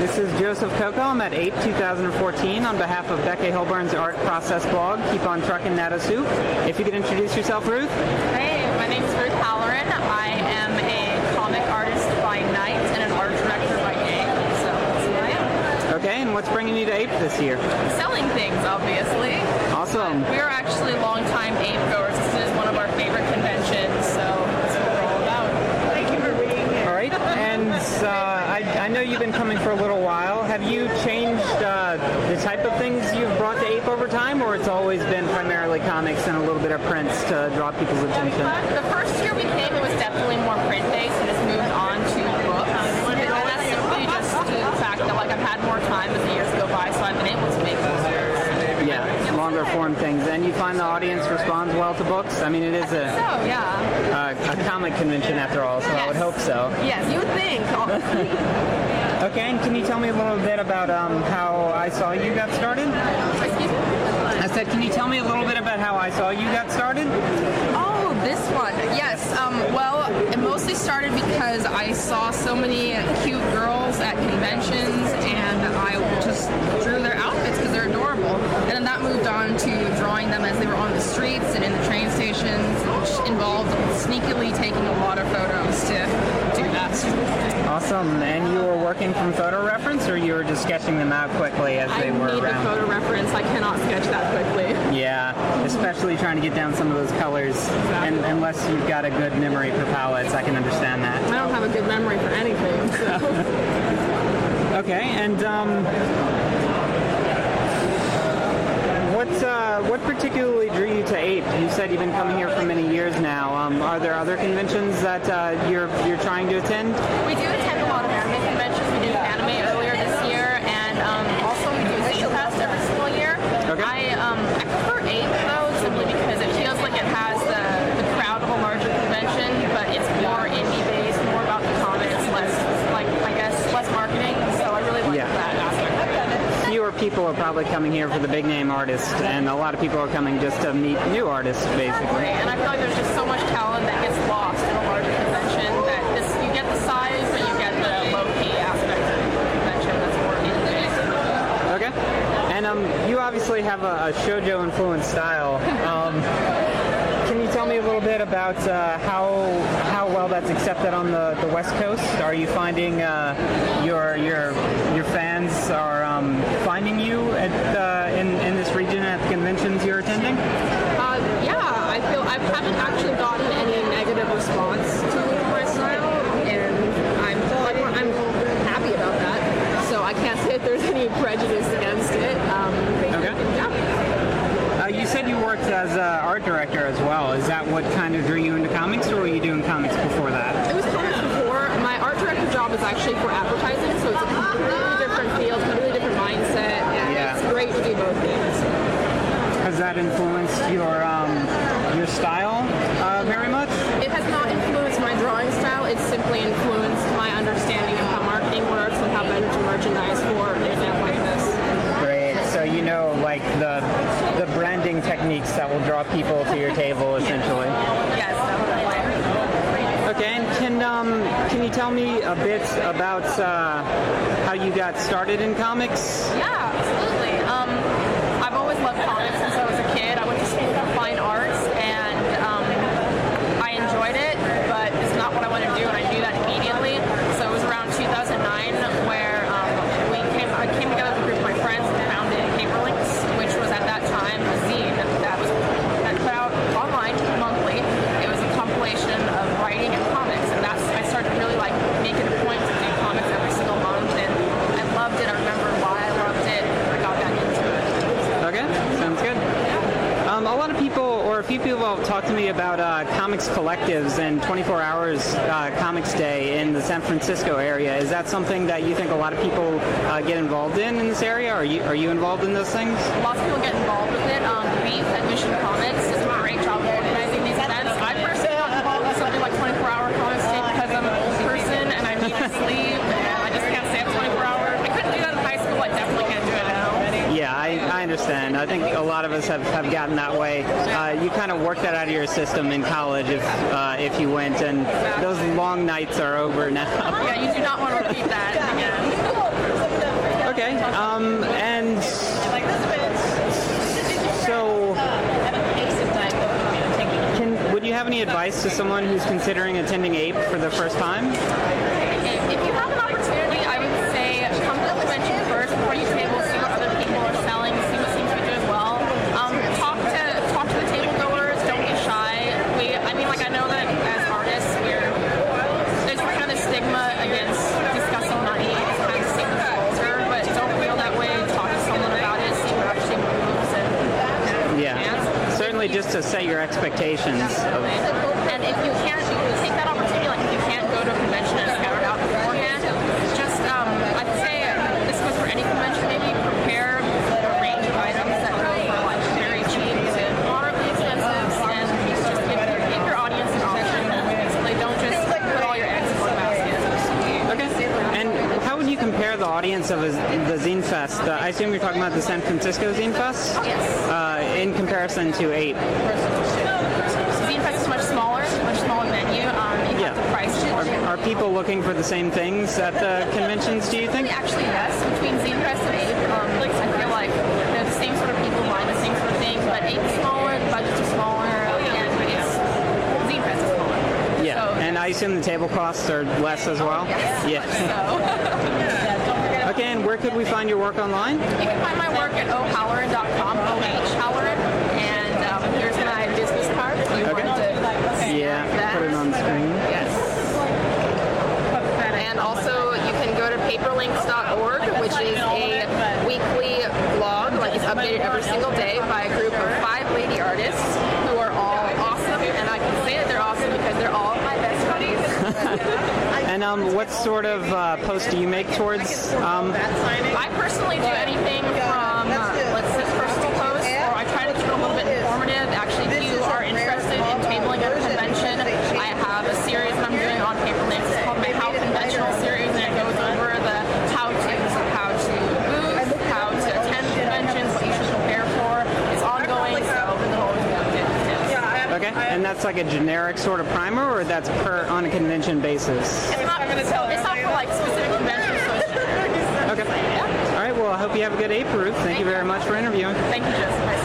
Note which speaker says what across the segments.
Speaker 1: This is Joseph Coco. I'm at APE 2014 on behalf of Becca Hilburn's Art Process blog. Keep on trucking that soup. If you could introduce yourself, Ruth.
Speaker 2: Hey, my name is Ruth Halloran. I am a comic artist by night and an art director by day. So that's who I am.
Speaker 1: Okay, and what's bringing you to APE this year?
Speaker 2: Selling things, obviously.
Speaker 1: Awesome.
Speaker 2: We are actually longtime Ape goers. This is one of our favorite conventions, so that's what we're all about. Thank you for being here.
Speaker 1: All right, and uh, I, I know you've been coming for a little while. Have you changed uh, the type of things you've brought to APE over time, or it's always been primarily comics and a little bit of prints to draw people's attention?
Speaker 2: The first year we came, it was definitely more print-based, and it's moved on to books. And that's simply just the fact that like I've had more time as the years go by, so I've been able to make those years.
Speaker 1: Yeah, longer form things. And you find the audience responds well to books? I mean, it is a,
Speaker 2: So yeah.
Speaker 1: a, a comic convention after all, so I would hope so.
Speaker 2: Yes, you would think.
Speaker 1: Okay, and can you tell me a little bit about um, how I Saw You got started?
Speaker 2: Excuse me?
Speaker 1: I said, can you tell me a little bit about how I Saw You got started?
Speaker 2: Oh, this one. Yes. Um, well, it mostly started because I saw so many cute girls at conventions and I just drew their outfits because they're adorable. And then that moved on to drawing them as they were on the streets and in the train stations, which involved sneakily taking a lot of photos to do that.
Speaker 1: Awesome. And you were working from photo reference, or you were just sketching them out quickly as they
Speaker 2: I
Speaker 1: were
Speaker 2: need
Speaker 1: around?
Speaker 2: photo reference. I cannot sketch that quickly.
Speaker 1: Yeah, especially trying to get down some of those colors. And unless you've got a good memory for palettes, I can understand that.
Speaker 2: I don't have a good memory for anything. So.
Speaker 1: Okay, and um, uh, what particularly drew you to Ape? You said you've been coming here for many years now. Um, are there other conventions that uh, you're you're trying to attend?
Speaker 2: We do attend a lot of anime conventions. We did anime earlier this year, and um, also we do Zine Fest every single year.
Speaker 1: Okay.
Speaker 2: I um, I prefer Ape though, simply because it feels like it has the, the crowd of a larger convention, but it's more indie based, more about the comics, less like I guess less marketing. So I really like
Speaker 1: Yeah.
Speaker 2: that aspect.
Speaker 1: Fewer people are probably coming here for the big name artists, and a lot of people are coming just to meet new artists, basically.
Speaker 2: And I feel like there's just so much talent that gets lost in a larger convention that this you get the size, but you get the low key aspect of the convention that's more.
Speaker 1: Okay. And um, you obviously have a, a shojo influenced style. Um, can you tell me a little bit about uh, how how well that's accepted on the, the West Coast? Are you finding uh, your your your fans are um, finding you at uh, in in this region at the conventions you're attending?
Speaker 2: Uh, yeah, I feel I haven't actually gotten any negative response to my style, and I'm I'm happy about that. So I can't say if there's any prejudice against it. Um,
Speaker 1: Okay.
Speaker 2: Yeah.
Speaker 1: Uh, you said you worked as an art director as well. Is that what kind of drew you into comics, or were you doing comics before that?
Speaker 2: It was comics before. My art director job is actually for advertising, so it's a completely different field, completely different mindset, and
Speaker 1: Yeah.
Speaker 2: it's great to do both things.
Speaker 1: Has that influenced your um, your style uh, very much?
Speaker 2: It has not influenced my drawing style. It's simply influenced my understanding of how marketing works and how better to merchandise for an event like this.
Speaker 1: You know, like the the branding techniques that will draw people to your table, essentially.
Speaker 2: Yes, definitely.
Speaker 1: Okay. And can um, can you tell me a bit about uh, how you got started in comics?
Speaker 2: Yeah, absolutely. Um, I've always loved comics since I was a kid. I went to school for fine arts, and um, I enjoyed it, but it's not what I wanted to do, and I knew that immediately. So it was around 2009 where um, we came, I came together with a group of my friends and founded Paperlinks, which was at that time a zine that was that put out online monthly. It was a compilation of writing and comics, and that's I started to really like make it a point to do comics every single month, and I loved it. I remember why I loved it. I got back into it.
Speaker 1: Okay. Sounds good. Um, a lot of people, or a few people, have talked to me about uh, comics collectives and 24 Hours uh, Comics Day in the San Francisco area. Is that something that you think a lot of people uh, get involved in in this area? Are you are you involved in those things?
Speaker 2: Lots of people get involved with it. Um, Leef at Mission Comics does a great job of organizing these events. I personally got involved with something like 24 Hour Comics Day because I'm an old person and I need to sleep and I just can't stay up 24 hours. I couldn't do that in high school. I definitely can't do it now.
Speaker 1: Yeah, I, I understand. I think a lot of us have, have gotten that way. Uh, you kind of work that out of your system in college if uh, if you went, and those long nights are over now.
Speaker 2: Yeah, you do not want to repeat that again.
Speaker 1: Okay. Um, and so, can, would you have any advice to someone who's considering attending APE for the first time?
Speaker 2: If you have an opportunity, I would say come to the convention first before you table, see what other people are selling, see what seems to be doing well. Um, talk to talk to the table goers. Don't be shy. We, I mean, like I know that as artists, we're there's kind of a stigma against discussing money. It's kind of seen as culture, but don't feel that way. Talk to someone about it. See what actually moves and
Speaker 1: Yeah. To set your expectations. Of,
Speaker 2: and if you can't take that opportunity, like if you can't go to a convention and scout it out beforehand, just um, I'd say this goes for any convention. Maybe prepare a range of items that go from like very cheap to moderately expensive, and just give, give your audience an option, so they don't just put all your eggs in one basket.
Speaker 1: okay. And how would you compare the audience of a, the Zine Fest? Uh, I assume you're talking about the San Francisco Zine Fest?
Speaker 2: Yes.
Speaker 1: Uh, in comparison to
Speaker 2: eight. Fest is much smaller, much smaller venue. Um, you
Speaker 1: Yeah.
Speaker 2: have to price.
Speaker 1: Are, are people looking for the same things at the conventions, do you think?
Speaker 2: Actually, yes. Between Zine Fest and Ape, um, like, I feel like they're the same sort of people buying the same sort of thing, but Ape is smaller, the budgets are smaller, and it's is smaller.
Speaker 1: Yeah.
Speaker 2: So,
Speaker 1: And I assume the table costs are less as well? Yeah.
Speaker 2: so
Speaker 1: Okay, and where could we find your work online?
Speaker 2: you can find my work at ohalloran.com, O-H Halloran, and um, here's my business card. if You
Speaker 1: Okay.
Speaker 2: wanted to
Speaker 1: Yeah,
Speaker 2: that.
Speaker 1: put it on screen.
Speaker 2: Yes. And also, you can go to paperlinks.org, which is a weekly blog, like it's updated every single day by a group of five lady artists who are all awesome. And I can say that they're awesome because they're all my best buddies.
Speaker 1: And um, what sort of uh, post do you make towards? Um,
Speaker 2: I personally do anything from, uh, let's say, personal posts, or I try to keep it a little bit informative. Actually, if you are interested in tabling at a convention, I have a series that I'm doing on Paperlinks. It's called my How Conventional series, and it goes over the how-tos of how to booth, how to attend conventions, what you should prepare for. It's ongoing, so it'll always be updated.
Speaker 1: okay, and that's like a generic sort of primer, or that's per on a convention basis?
Speaker 2: It's not, it's not for like specific conventions, so it's generic.
Speaker 1: Okay. All right. Well, I hope you have a good Ape, Ruth. Thank you very much for interviewing.
Speaker 2: Thank you, Jessica.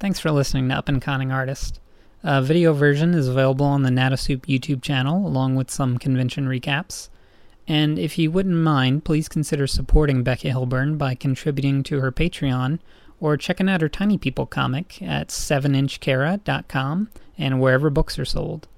Speaker 3: Thanks for listening to Up and Conning Artist. A video version is available on the Nattosoup YouTube channel, along with some convention recaps. And if you wouldn't mind, please consider supporting Becca Hilburn by contributing to her Patreon or checking out her Tiny People comic at 7inchkara.com and wherever books are sold.